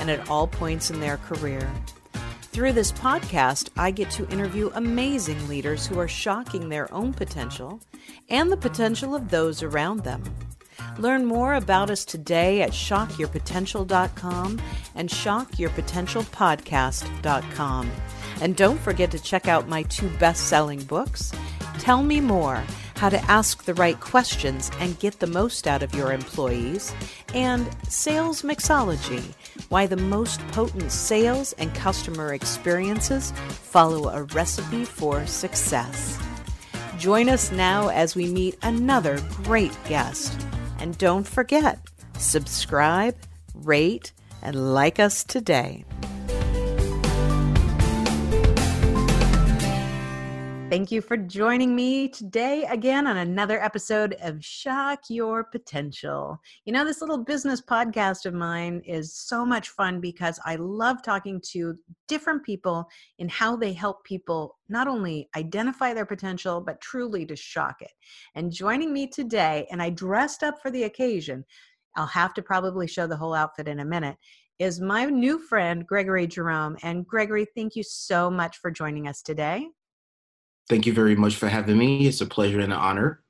and at all points in their career. Through this podcast, I get to interview amazing leaders who are shocking their own potential and the potential of those around them. Learn more about us today at shockyourpotential.com and shockyourpotentialpodcast.com. And don't forget to check out my two best selling books Tell Me More how to ask the right questions and get the most out of your employees, and Sales Mixology why the most potent sales and customer experiences follow a recipe for success. Join us now as we meet another great guest. And don't forget, subscribe, rate, and like us today. Thank you for joining me today again on another episode of Shock Your Potential. You know, this little business podcast of mine is so much fun because I love talking to different people in how they help people not only identify their potential, but truly to shock it. And joining me today, and I dressed up for the occasion, I'll have to probably show the whole outfit in a minute, is my new friend, Gregory Jerome. And Gregory, thank you so much for joining us today. Thank you very much for having me. It's a pleasure and an honor.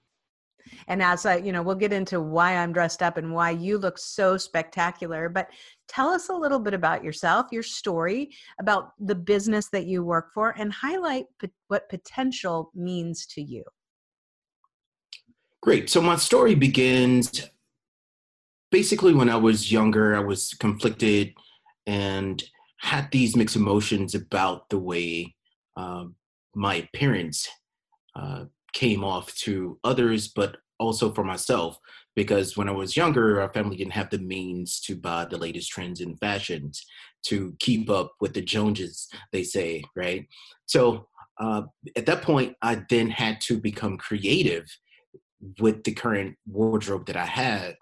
And as I, you know, we'll get into why I'm dressed up and why you look so spectacular. But tell us a little bit about yourself, your story, about the business that you work for, and highlight what potential means to you. Great. So my story begins basically when I was younger. I was conflicted and had these mixed emotions about the way um, my appearance uh, came off to others, but also for myself. Because when I was younger, our family didn't have the means to buy the latest trends in fashions to keep up with the Joneses, they say, right? So uh, at that point, I then had to become creative with the current wardrobe that I had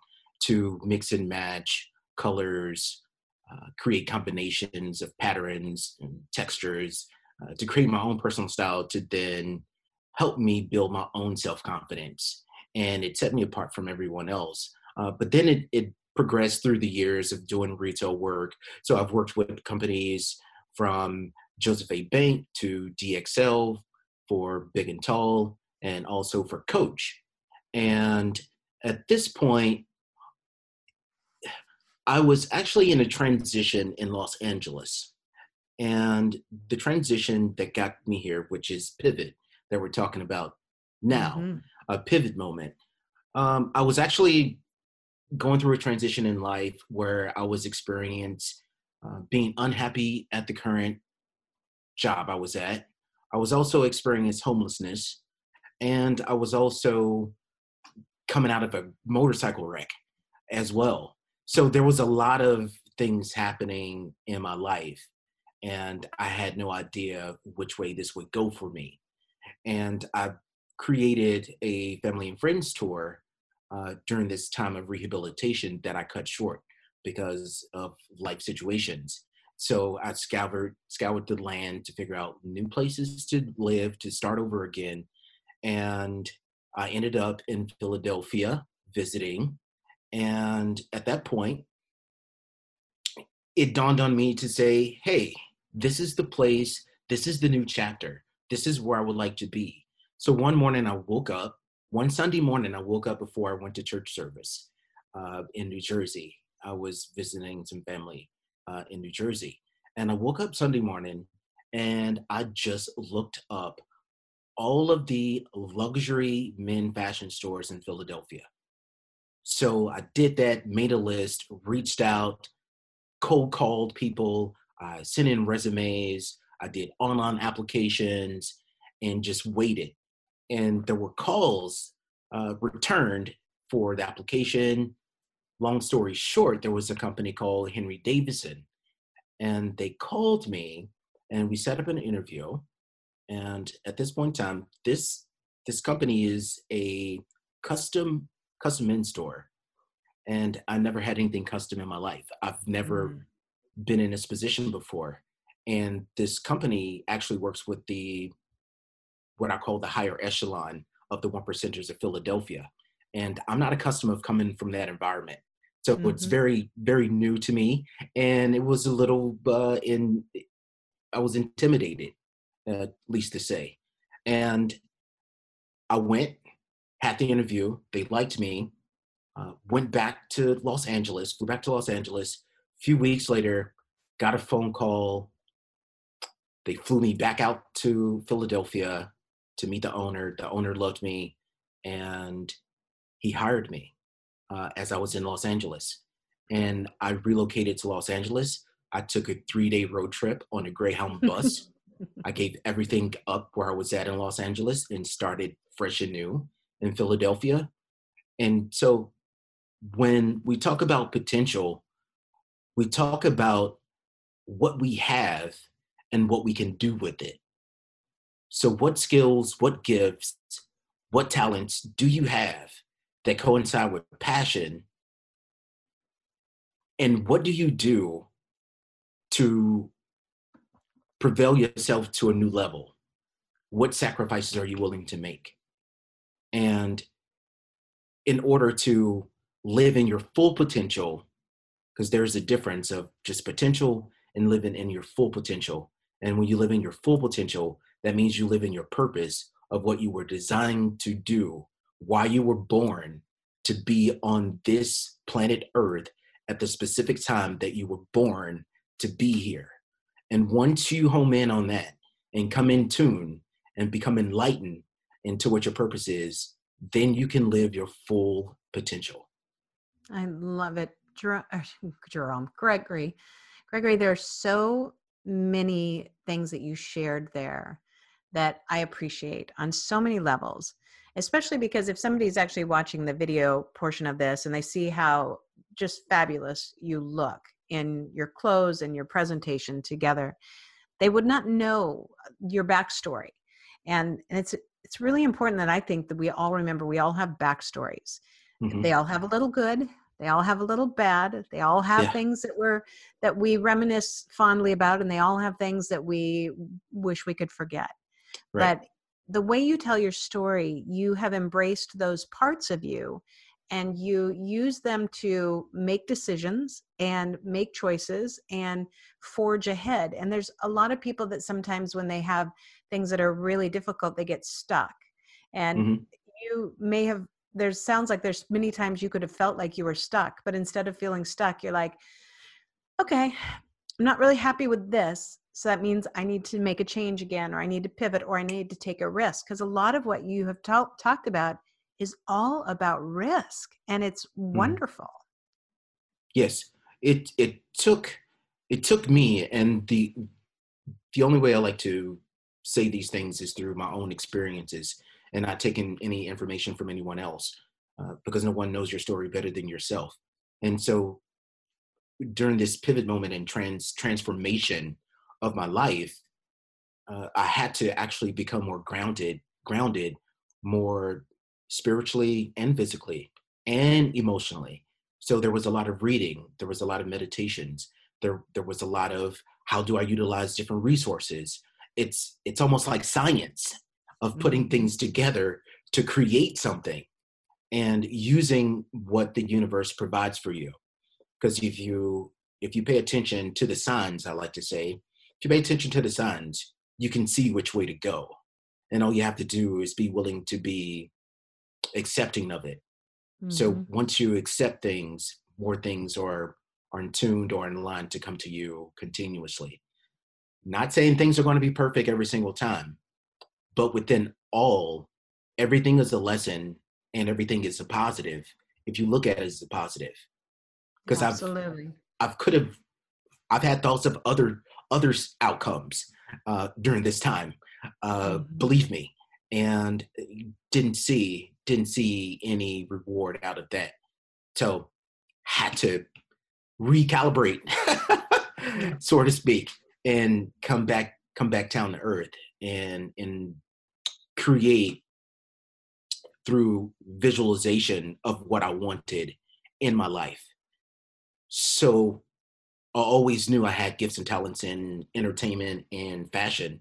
to mix and match colors, uh, create combinations of patterns and textures uh, to create my own personal style to then help me build my own self confidence. And it set me apart from everyone else. Uh, but then it, it progressed through the years of doing retail work. So I've worked with companies from Joseph A. Bank to DXL for Big and Tall and also for Coach. And at this point, I was actually in a transition in Los Angeles and the transition that got me here, which is pivot that we're talking about now, mm-hmm. a pivot moment. Um, I was actually going through a transition in life where I was experiencing uh, being unhappy at the current job I was at. I was also experiencing homelessness, and I was also coming out of a motorcycle wreck as well. So there was a lot of things happening in my life and I had no idea which way this would go for me. And I created a family and friends tour uh, during this time of rehabilitation that I cut short because of life situations. So I scoured scoured the land to figure out new places to live, to start over again, and I ended up in Philadelphia visiting. And at that point, it dawned on me to say, "Hey, this is the place, this is the new chapter, this is where I would like to be. So one morning I woke up, one Sunday morning I woke up before I went to church service uh, in New Jersey. I was visiting some family uh, in New Jersey. And I woke up Sunday morning and I just looked up all of the luxury men fashion stores in Philadelphia. So I did that, made a list, reached out, cold called people, I sent in resumes, I did online applications, and just waited. And there were calls uh, returned for the application. Long story short, there was a company called Henry Davidsen, and they called me and we set up an interview. And at this point in time, this this company is a custom custom in store. And I never had anything custom in my life. I've never mm. Been in this position before. And this company actually works with the what I call the higher echelon of the one percenters of Philadelphia. And I'm not accustomed of coming from that environment. So mm-hmm. it's very, very new to me. And it was a little uh, in, I was intimidated, uh, at least to say. And I went, had the interview. They liked me. Uh, went back to Los Angeles, flew back to Los Angeles. Few weeks later, got a phone call. They flew me back out to Philadelphia to meet the owner. The owner loved me and he hired me uh, as I was in Los Angeles. And I relocated to Los Angeles. I took a three day road trip on a Greyhound bus. I gave everything up where I was at in Los Angeles and started fresh and new in Philadelphia. And so when we talk about potential, we talk about what we have and what we can do with it. So, what skills, what gifts, what talents do you have that coincide with passion? And what do you do to prevail yourself to a new level? What sacrifices are you willing to make? And in order to live in your full potential, because there's a difference of just potential and living in your full potential. And when you live in your full potential, that means you live in your purpose of what you were designed to do, why you were born to be on this planet Earth at the specific time that you were born to be here. And once you home in on that and come in tune and become enlightened into what your purpose is, then you can live your full potential. I love it. Jerome, Gregory, Gregory, there are so many things that you shared there that I appreciate on so many levels, especially because if somebody's actually watching the video portion of this and they see how just fabulous you look in your clothes and your presentation together, they would not know your backstory. And, and it's it's really important that I think that we all remember we all have backstories. Mm-hmm. They all have a little good, they all have a little bad they all have yeah. things that we're that we reminisce fondly about and they all have things that we wish we could forget right. but the way you tell your story you have embraced those parts of you and you use them to make decisions and make choices and forge ahead and there's a lot of people that sometimes when they have things that are really difficult they get stuck and mm-hmm. you may have there sounds like there's many times you could have felt like you were stuck but instead of feeling stuck you're like okay i'm not really happy with this so that means I need to make a change again, or I need to pivot, or I need to take a risk. Because a lot of what you have ta- talked about is all about risk, and it's mm. wonderful. Yes, it it took it took me, and the the only way I like to say these things is through my own experiences, and not taking any information from anyone else, uh, because no one knows your story better than yourself. And so, during this pivot moment and trans transformation of my life, uh, I had to actually become more grounded, grounded, more spiritually and physically and emotionally. So there was a lot of reading, there was a lot of meditations, there there was a lot of how do I utilize different resources. It's it's almost like science of putting mm-hmm. things together to create something and using what the universe provides for you. Because if you if you pay attention to the signs, I like to say, if you pay attention to the signs, you can see which way to go. And all you have to do is be willing to be accepting of it. Mm-hmm. So once you accept things, more things are are in tuned or in line to come to you continuously. Not saying things are going to be perfect every single time, but within all, everything is a lesson and everything is a positive if you look at it as a positive. Because I've I've could have I've had thoughts of other other outcomes uh, during this time. Uh, mm-hmm. Believe me, and uh, didn't see didn't see any reward out of that. So had to recalibrate so to speak, and come back come back down to earth and and create through visualization of what I wanted in my life. So I always knew I had gifts and talents in entertainment and fashion,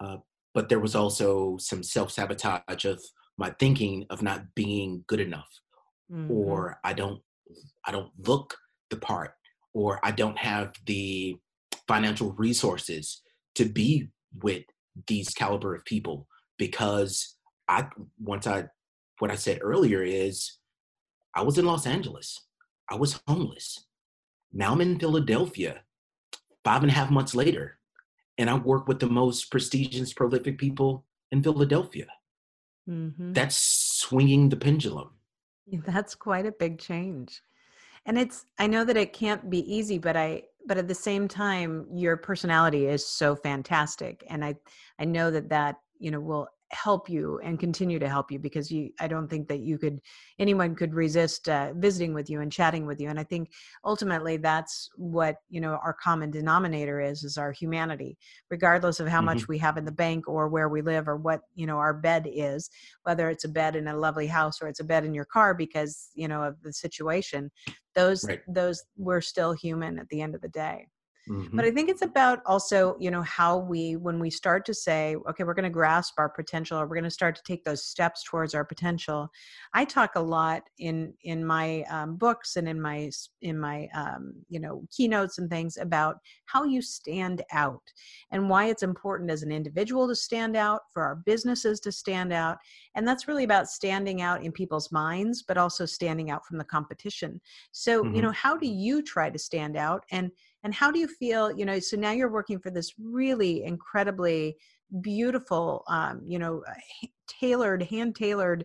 uh, but there was also some self sabotage of my thinking of not being good enough, mm-hmm. or I don't I don't look the part, or I don't have the financial resources to be with these caliber of people because I once I what I said earlier is I was in Los Angeles. I was homeless. Now I'm in Philadelphia five and a half months later, and I work with the most prestigious, prolific people in Philadelphia. Mm-hmm. That's swinging the pendulum. That's quite a big change. And it's, I know that it can't be easy, but I, but at the same time, your personality is so fantastic. And I, I know that that, you know, will help you and continue to help you because you i don't think that you could anyone could resist uh, visiting with you and chatting with you and i think ultimately that's what you know our common denominator is is our humanity regardless of how mm-hmm. much we have in the bank or where we live or what you know our bed is whether it's a bed in a lovely house or it's a bed in your car because you know of the situation those right. those we're still human at the end of the day Mm-hmm. But I think it's about also, you know, how we, when we start to say, okay, we're going to grasp our potential, or we're going to start to take those steps towards our potential. I talk a lot in in my um, books and in my in my um, you know keynotes and things about how you stand out and why it's important as an individual to stand out, for our businesses to stand out, and that's really about standing out in people's minds, but also standing out from the competition. So, mm-hmm. you know, how do you try to stand out and and how do you feel you know so now you're working for this really incredibly beautiful um, you know uh, tailored hand tailored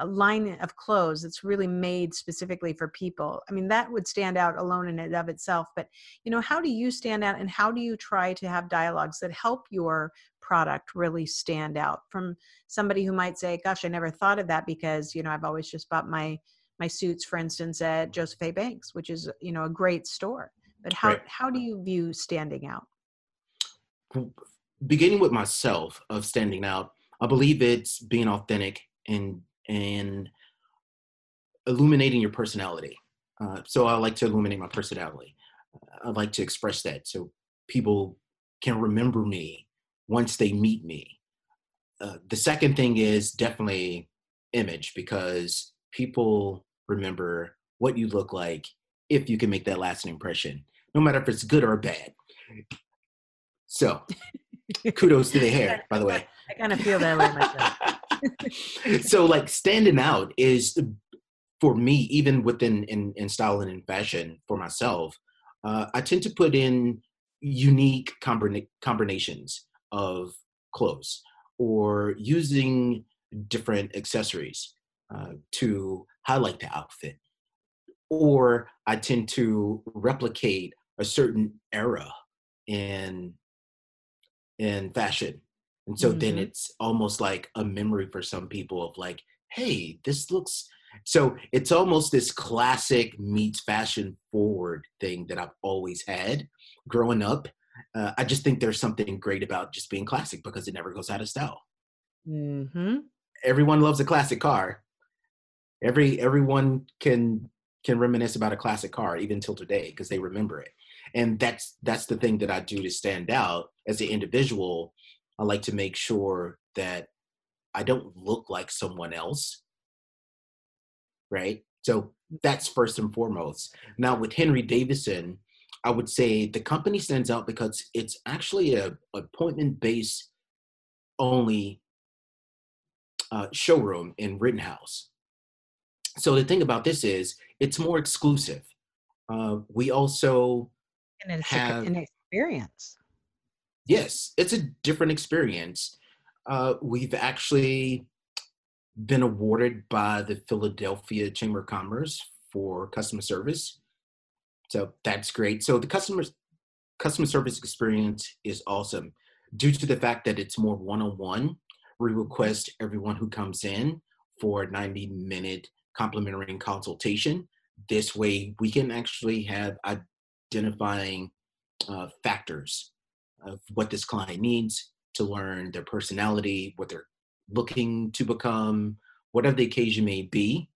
uh, line of clothes that's really made specifically for people. I mean that would stand out alone in and of itself but you know how do you stand out and how do you try to have dialogues that help your product really stand out from somebody who might say gosh i never thought of that because you know i've always just bought my my suits for instance at joseph a. Banks which is you know a great store but how right. how do you view standing out? Beginning with myself of standing out i believe it's being authentic and and illuminating your personality. Uh, so i like to illuminate my personality. I like to express that so people can remember me once they meet me. Uh, the second thing is definitely image because people remember what you look like if you can make that lasting impression no matter if it's good or bad. So, kudos to the hair, by the way. I kind of feel that way myself. so, like standing out is for me, even within in, in style and in fashion for myself. Uh, I tend to put in unique combina- combinations of clothes or using different accessories uh, to highlight the outfit. Or I tend to replicate a certain era in in fashion and so mm-hmm. then it's almost like a memory for some people of like hey this looks so it's almost this classic meets fashion forward thing that i've always had growing up uh, i just think there's something great about just being classic because it never goes out of style mm-hmm. everyone loves a classic car every everyone can can reminisce about a classic car even till today because they remember it. And that's that's the thing that i do to stand out as an individual. I like to make sure that i don't look like someone else. Right? So that's first and foremost. Now with henry Davidsen, i would say the company stands out because it's actually a appointment based only uh, showroom in rittenhouse so the thing about this is it's more exclusive uh, we also and it's have, an experience. Yes, it's a different experience. Uh, we've actually been awarded by the Philadelphia Chamber of Commerce for customer service. So that's great. So the customer customer service experience is awesome. Due to the fact that it's more one-on-one, we request everyone who comes in for a 90 minute complimentary consultation. This way we can actually have identifying uh, factors of what this client needs to learn, their personality, what they're looking to become, whatever the occasion may be.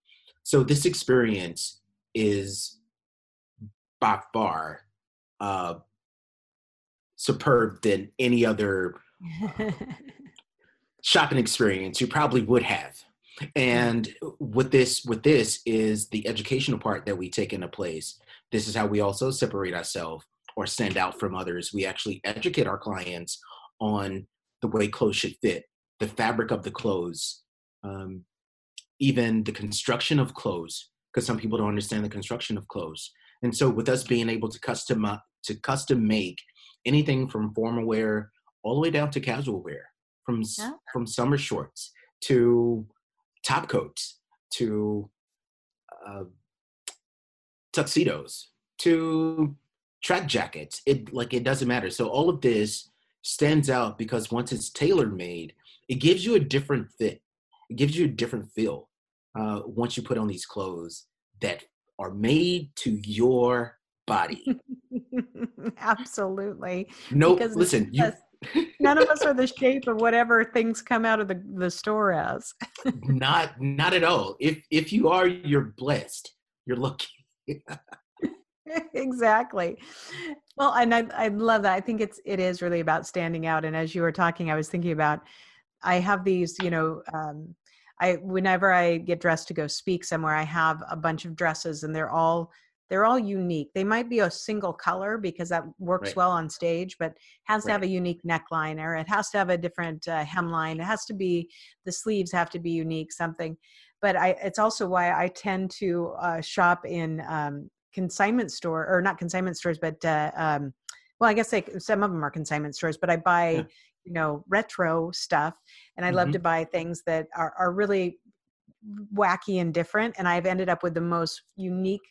So this experience is by far uh, superb than any other shopping experience you probably would have. And with this, with this is the educational part that we take into place. This is how we also separate ourselves or stand out from others. We actually educate our clients on the way clothes should fit, the fabric of the clothes, um, even the construction of clothes, because some people don't understand the construction of clothes. And so, with us being able to custom to custom make anything from formal wear all the way down to casual wear, from yeah. from summer shorts to top coats to uh, tuxedos to track jackets. It like it doesn't matter. So all of this stands out because once it's tailor made, it gives you a different fit. It gives you a different feel uh, once you put on these clothes that are made to your body. Absolutely. No, because listen, you, none of us are the shape of whatever things come out of the, the store as. not not at all. If if you are, you're blessed. You're lucky. exactly. Well, and I I love that. I think it's it is really about standing out. And as you were talking, I was thinking about I have these, you know, um, I whenever I get dressed to go speak somewhere, I have a bunch of dresses, and they're all they're all unique. They might be a single color because that works right. well on stage, but has right. to have a unique neckline or it has to have a different uh, hemline. It has to be the sleeves have to be unique, something. But I, it's also why I tend to uh, shop in um, consignment store or not consignment stores, but uh, um, well, I guess like some of them are consignment stores. But I buy, yeah. you know, retro stuff, and I mm-hmm. love to buy things that are are really wacky and different. And I've ended up with the most unique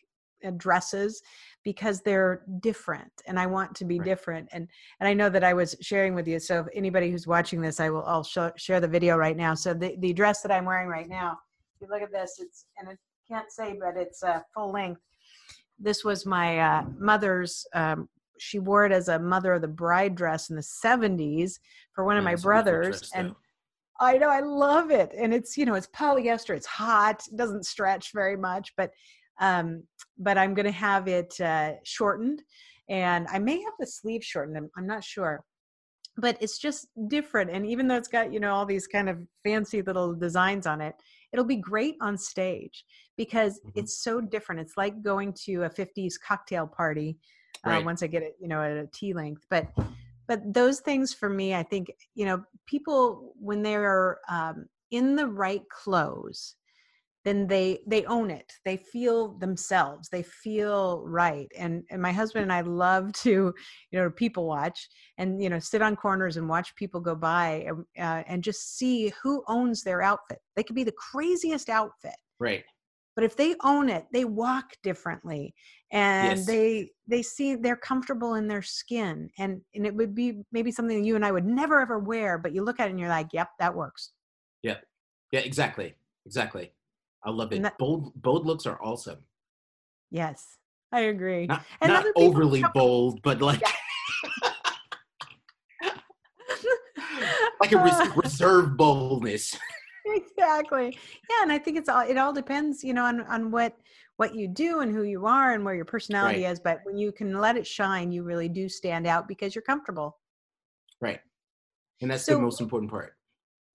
dresses because they're different and i want to be right. different and and i know that i was sharing with you so if anybody who's watching this i will i'll show, share the video right now so the, the dress that i'm wearing right now if you look at this it's and i can't say but it's uh, full length this was my uh, mother's um, she wore it as a mother of the bride dress in the 70s for one of my brothers and I know I love it. And it's, you know, it's polyester, it's hot, it doesn't stretch very much, but um, but I'm going to have it uh, shortened, and I may have the sleeve shortened. I'm, I'm not sure, but it's just different. And even though it's got you know all these kind of fancy little designs on it, it'll be great on stage because mm-hmm. it's so different. It's like going to a 50s cocktail party. Uh, right. Uh, once I get it, you know, at a T length, but but those things for me, I think you know, people when they're um, in the right clothes then they they own it. They feel themselves. They feel right. And and my husband and i love to you know people watch and you know sit on corners and watch people go by uh, and just see who owns their outfit. They could be the craziest outfit. Right. But if they own it they walk differently and yes. they they see they're comfortable in their skin. And and it would be maybe something you and i would never ever wear but you look at it and you're like yep that works. Yeah. Yeah exactly. Exactly I love it. That, bold bold looks are awesome. Yes, I agree. Not, not overly bold, but like yeah. like a res- reserve boldness. exactly. Yeah, and I think it's all it all depends, you know, on on what what you do and who you are and where your personality right. is. But when you can let it shine, you really do stand out because you're comfortable. Right. And that's so, the most important part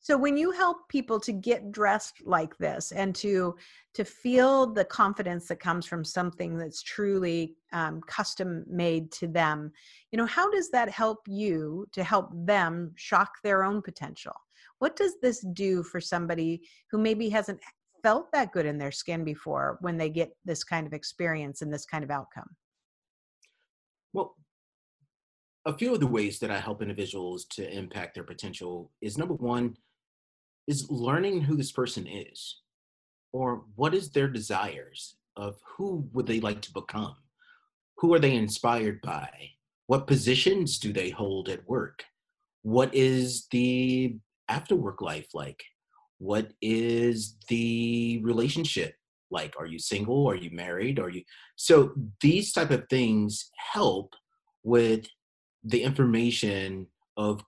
so when you help people to get dressed like this and to to feel the confidence that comes from something that's truly um, custom made to them you know how does that help you to help them shock their own potential? What does this do for somebody who maybe hasn't felt that good in their skin before when they get this kind of experience and this kind of outcome? Well a few of the ways that i help individuals to impact their potential is number one is learning who this person is or what is their desires of who would they like to become? Who are they inspired by? What positions do they hold at work? What is the after work life like? What is the relationship like? Are you single? Are you married? Are you so these type of things help with the information of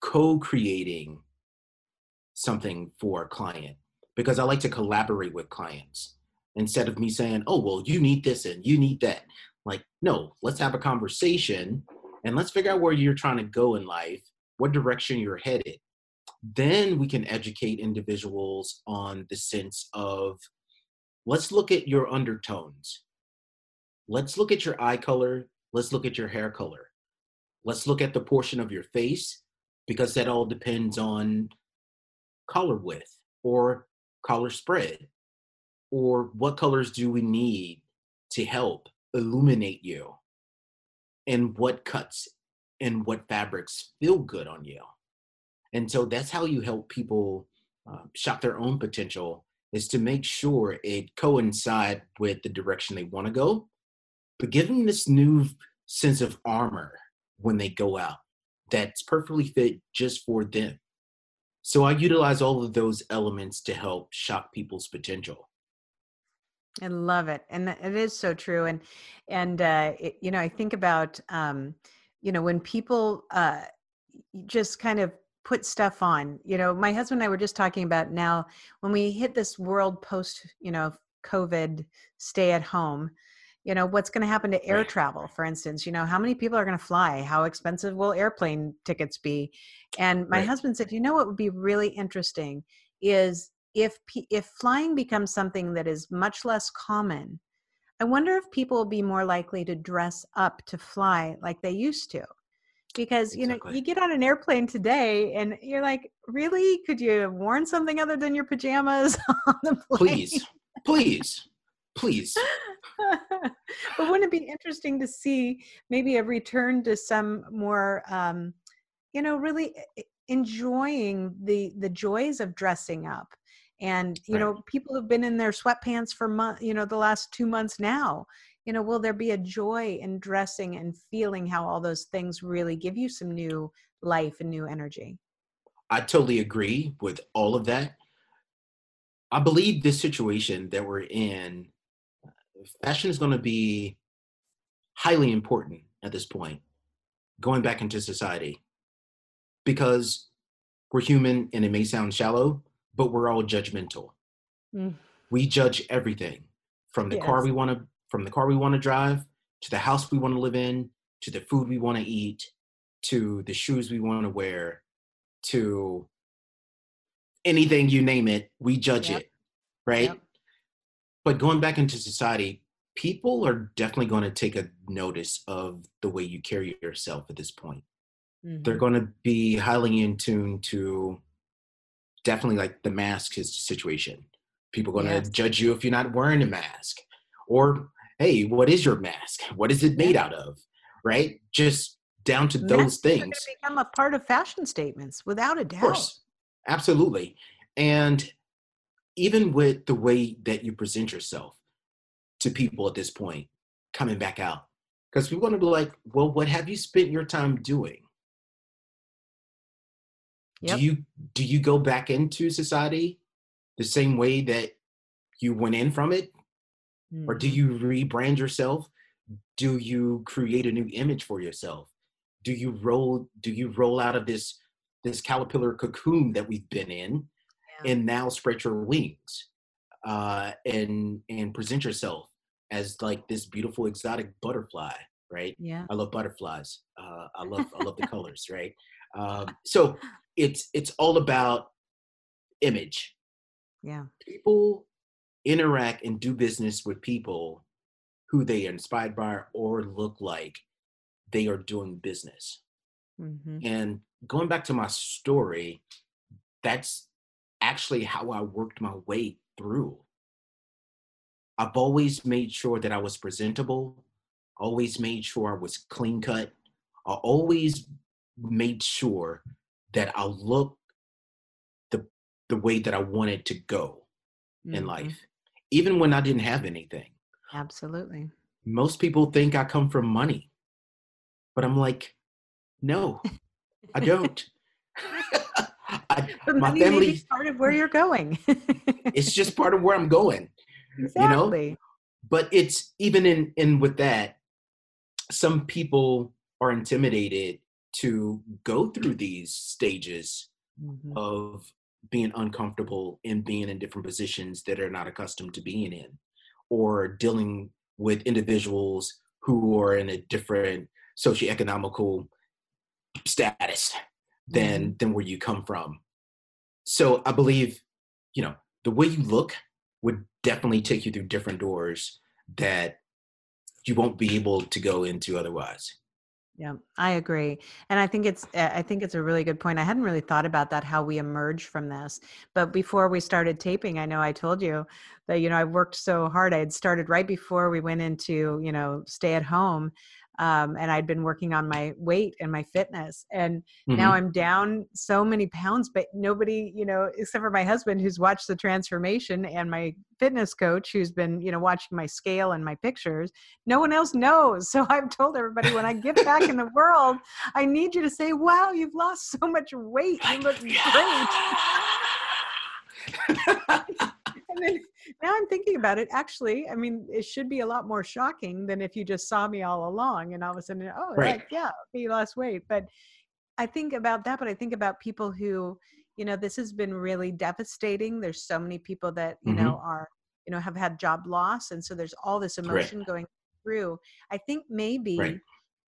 co-creating something for a client because I like to collaborate with clients instead of me saying, "Oh, well, you need this and you need that." Like, no, let's have a conversation and let's figure out where you're trying to go in life, what direction you're headed. Then we can educate individuals on the sense of let's look at your undertones. Let's look at your eye color. Let's look at your hair color. Let's look at the portion of your face because that all depends on color width or color spread or what colors do we need to help illuminate you? And what cuts and what fabrics feel good on you? And so that's how you help people uh, shop their own potential is to make sure it coincide with the direction they want to go but give them this new sense of armor when they go out that's perfectly fit just for them so i utilize all of those elements to help shock people's potential I love it, and it is so true. And and uh, it, you know, I think about um, you know when people uh, just kind of put stuff on. You know, my husband and I were just talking about now when we hit this world post, you know, COVID stay at home. You know, what's going to happen to air travel, for instance? You know, how many people are going to fly? How expensive will airplane tickets be? And my right. husband said, you know, what would be really interesting is if if flying becomes something that is much less common i wonder if people will be more likely to dress up to fly like they used to because you know you get on an airplane today and you're like really could you have worn something other than your pajamas on the plane please please please. But wouldn't it be interesting to see maybe a return to some more um, you know really enjoying the the joys of dressing up? And you right. know people have been in their sweatpants for month you know the last two months now. You know will there be a joy in dressing and feeling how all those things really give you some new life and new energy? I totally agree with all of that. I believe this situation that we're in fashion is going to be highly important at this point going back into society because we're human and it may sound shallow but we're all judgmental. Mm. We judge everything from the yes. car we want to from the car we want to drive to the house we want to live in to the food we want to eat to the shoes we want to wear to anything you name it we judge yep. it right yep. But going back into society people are definitely going to take a notice of the way you carry yourself at this point mm-hmm. they're going to be highly in tune to definitely like the mask situation. People going to judge you if you're not wearing a mask. Or, hey, what is your mask? What is it made out of? Right? Just down to those things. become a part of fashion statements without a doubt. Of course. Absolutely. And even with the way that you present yourself to people at this point, coming back out, because we want to be like, well, what have you spent your time doing? Yep. Do you do you go back into society the same way that you went in from it? Mm-hmm. Or do mm-hmm. you rebrand yourself? Do you create a new image for yourself? Do you roll do you roll out of this this caterpillar cocoon that we've been in yeah. and now spread your wings uh, and and present yourself as like this beautiful exotic butterfly right yeah i love butterflies uh, i love i love the colors right um, so it's it's all about image. Yeah. People interact and do business with people who they are inspired by or look like they are doing business. Mm-hmm. And going back to my story, that's actually how I worked my way through. I've always made sure that I was presentable, always made sure I was clean cut. I always made sure that I'll look the the way that I wanted to go mm-hmm. in life, even when I didn't have anything. Absolutely. Most people think I come from money, but I'm like, no, I don't. But my family is part of where you're going. it's just part of where I'm going. Exactly. You know, but it's even in in with that. some people are intimidated to go through these stages mm-hmm. of being uncomfortable and being in different positions that are not accustomed to being in or dealing with individuals who are in a different socioeconomical status than mm-hmm. than where you come from so i believe you know the way you look would definitely take you through different doors that you won't be able to go into otherwise yeah, I agree. And I think it's eh, I think it's a really good point. I hadn't really thought about that how we emerge from this. But before we started taping, I know I told you that you know I worked so hard. I had started right before we went into, you know, stay at home um, and I'd been working on my weight and my fitness. And mm-hmm. now I'm down so many pounds, but nobody, you know, except for my husband who's watched the transformation and my fitness coach who's been, you know, watching my scale and my pictures, no one else knows. So I've told everybody when I get back in the world, I need you to say, wow, you've lost so much weight. You look great. and then now I'm thinking about it. Actually, I mean, it should be a lot more shocking than if you just saw me all along and all of a sudden, oh, right. like, yeah, he lost weight. But I think about that, but I think about people who, you know, this has been really devastating. There's so many people that, you mm-hmm. know, are, you know, have had job loss. And so there's all this emotion right. going through. I think maybe right.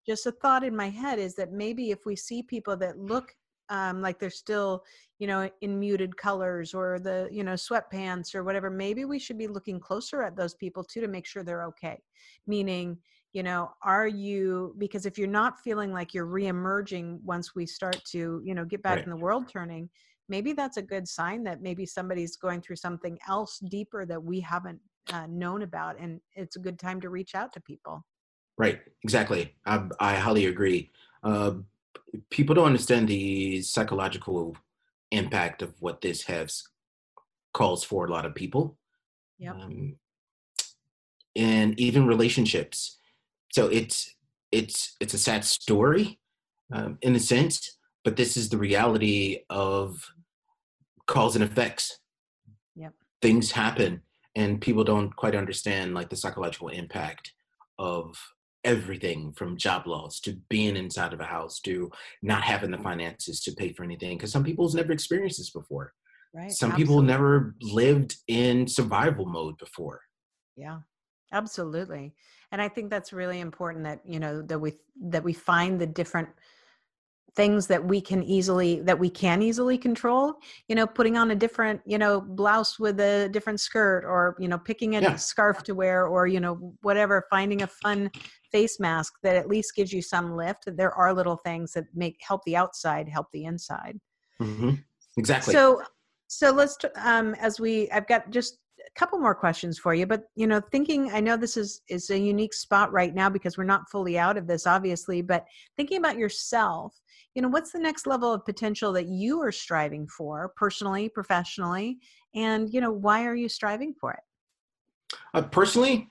just a thought in my head is that maybe if we see people that look um, like they're still you know in muted colors or the you know sweatpants or whatever maybe we should be looking closer at those people too to make sure they're okay. Meaning you know are you because if you're not feeling like you're reemerging once we start to you know get back right. in the world turning maybe that's a good sign that maybe somebody's going through something else deeper that we haven't uh, known about and it's a good time to reach out to people. Right. Exactly. I, I highly agree. Uh, people don't understand the psychological impact of what this has calls for a lot of people. Yeah. Um, and even relationships. So it's it's it's a sad story um, in a sense, but this is the reality of cause and effects. Yep. Things happen, and people don't quite understand like the psychological impact of everything from job loss to being inside of a house to not having the mm. finances to pay for anything because some people's never experienced this before right some absolutely. people never lived in survival mode before yeah absolutely and i think that's really important that you know that we that we find the different things that we can easily that we can easily control you know putting on a different you know blouse with a different skirt or you know picking a yeah. scarf to wear or you know whatever finding a fun face mask that at least gives you some lift. There are little things that make help the outside help the inside. Mm-hmm. exactly. So so let's um as we i've got just a couple more questions for you but you know thinking i know this is is a unique spot right now because we're not fully out of this obviously but thinking about yourself you know what's the next level of potential that you are striving for personally professionally? And you know why are you striving for it? Uh, personally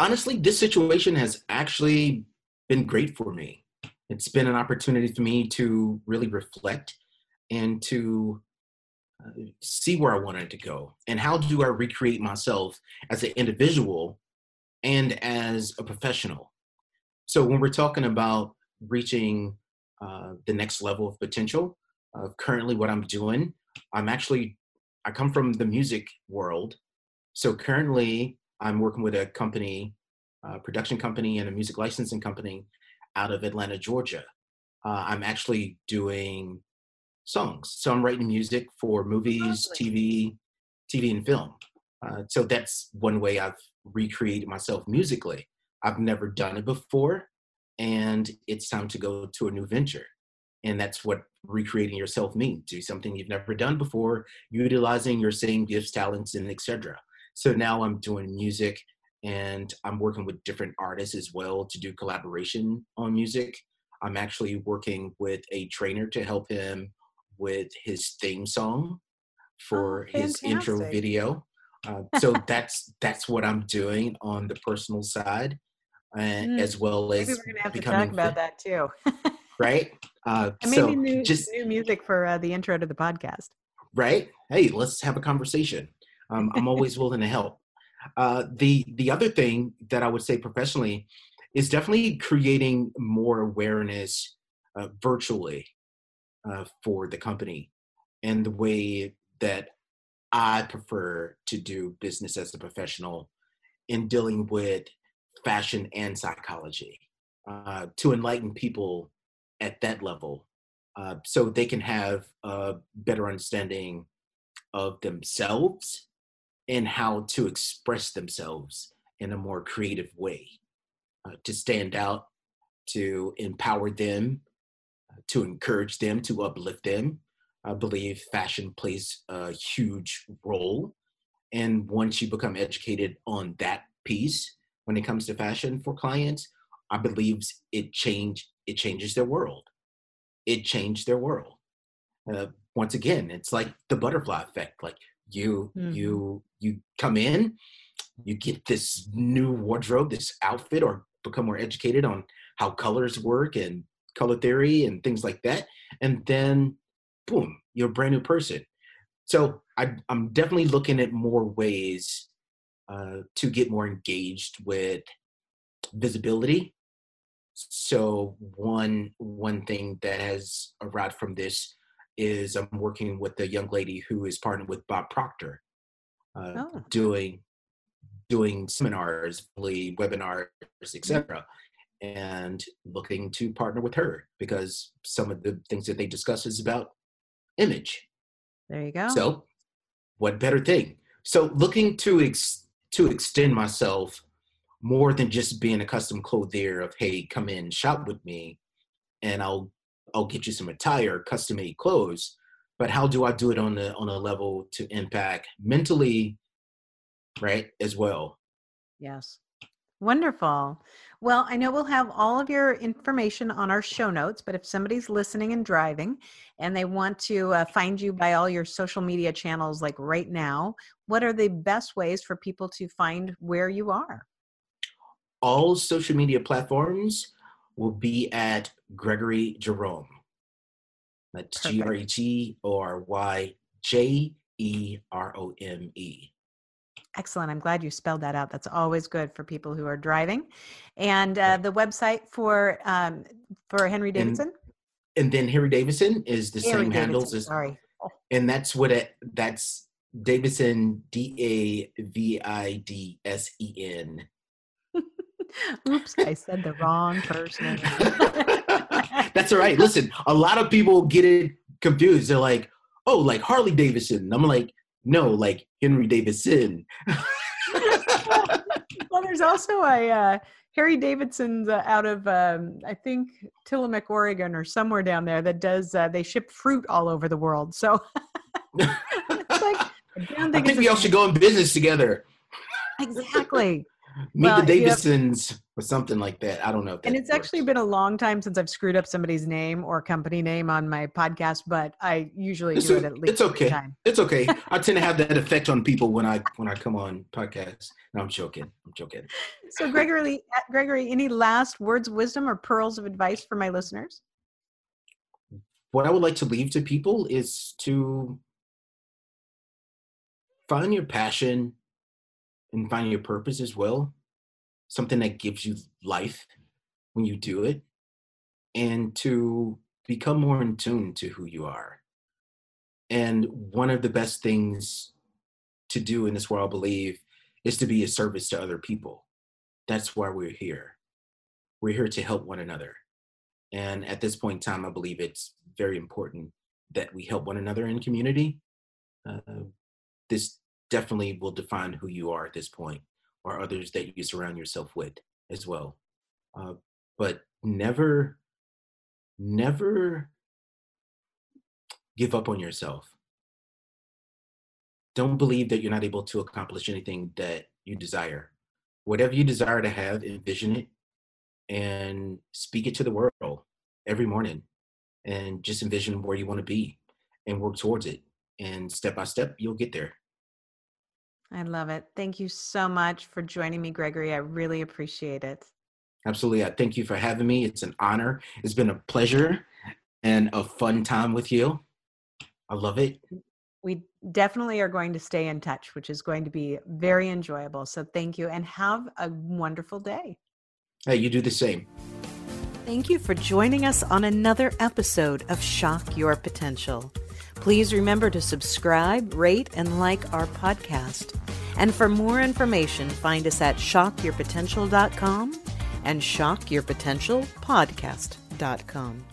honestly this situation has actually been great for me it's been an opportunity for me to really reflect and to uh, see where i wanted to go and how do i recreate myself as an individual and as a professional so when we're talking about reaching uh, the next level of potential. Uh, currently, what I'm doing, I'm actually, I come from the music world. So currently, I'm working with a company, a production company, and a music licensing company out of Atlanta, Georgia. Uh, I'm actually doing songs. So I'm writing music for movies, TV, TV, and film. Uh, so that's one way I've recreated myself musically. I've never done it before and it's time to go to a new venture. And that's what recreating yourself means. Do something you've never done before, utilizing your same gifts, talents, and etc. So now I'm doing music and I'm working with different artists as well to do collaboration on music. I'm actually working with a trainer to help him with his theme song for oh, his intro video. Uh, so that's that's what I'm doing on the personal side uh, mm. as well as maybe we're gonna have to talk about that too. right? Uh, and maybe so new, just new music for uh, the intro to the podcast. Right? Hey, let's have a conversation. Um, I'm always willing to help. Uh, the the other thing that I would say professionally is definitely creating more awareness uh, virtually uh, for the company and the way that I prefer to do business as a professional in dealing with fashion and psychology uh, to enlighten people at that level uh, so they can have a better understanding of themselves and how to express themselves in a more creative way uh, to stand out to empower them uh, to encourage them to uplift them. I believe fashion plays a huge role. And once you become educated on that piece when it comes to fashion for clients i believe it change it changes their world. It changed their world. Uh, once again it's like the butterfly effect like you mm-hmm. you you come in you get this new wardrobe this outfit or become more educated on how colors work and color theory and things like that and then boom you're a brand new person so I, am definitely looking at more ways uh, to get more engaged with visibility so one one thing that has arrived from this is I'm working with a young lady who is partnered with Bob Proctor, uh, oh. doing doing seminars, webinars, etc., and looking to partner with her because some of the things that they discuss is about image. There you go. So, what better thing? So, looking to ex- to extend myself more than just being a custom clothier of hey, come in, shop with me, and I'll I'll get you some attire, custom made clothes, but how do I do it on the on a level to impact mentally, right, as well? Yes. Wonderful. Well, I know we'll have all of your information on our show notes, but if somebody's listening and driving and they want to uh, find you by all your social media channels, like right now, what are the best ways for people to find where you are? All social media platforms will be at Gregory Jerome. That's G R E G O R Y J E R O M E. Excellent. I'm glad you spelled that out. That's always good for people who are driving. And uh, the website for um, for Henry Davidsen. And, and, then Henry Davidsen is the same Davidsen, handles as sorry. And that's what it that's Davidsen D A V I D S E N Oops, I said the wrong person. That's all right. Listen, a lot of people get it confused. They're like, oh, like Harley Davidson. I'm like, no, like Henry Davidsen. well, there's also a uh, Harry Davidson's uh, out of um, I think Tillamook, Oregon, or somewhere down there that does. Uh, they ship fruit all over the world. So like, I, I think we all should go in business together. Exactly. Meet well, the Davidsons have, or something like that. I don't know. and it's works. actually been a long time since I've screwed up somebody's name or company name on my podcast, but I usually it's do a, it at least. It's okay. It's okay. I tend to have that effect on people when I when I come on podcasts. No, I'm joking. I'm joking. So, Gregory, uh, Gregory, any last words of wisdom or pearls of advice for my listeners? What I would like to leave to people is to find your passion and find your purpose as well, something that gives you life when you do it, and to become more in tune to who you are. And one of the best things to do in this world, I believe, is to be a service to other people. That's why we're here. We're here to help one another. And at this point in time, I believe it's very important that we help one another in community. Uh, this definitely will define who you are at this point or others that you surround yourself with as well. Uh, but never, never give up on yourself. Don't believe that you're not able to accomplish anything that you desire. Whatever you desire to have, envision it and speak it to the world every morning and just envision where you want to be and work towards it. And step by step, you'll get there. I love it. Thank you so much for joining me, Gregory. I really appreciate it. Absolutely. I thank you for having me. It's an honor. It's been a pleasure and a fun time with you. I love it. We definitely are going to stay in touch, which is going to be very enjoyable. So thank you and have a wonderful day. Hey, you do the same. Thank you for joining us on another episode of Shock Your Potential. Please remember to subscribe, rate, and like our podcast. And for more information, find us at shockyourpotential.com and shockyourpotentialpodcast.com.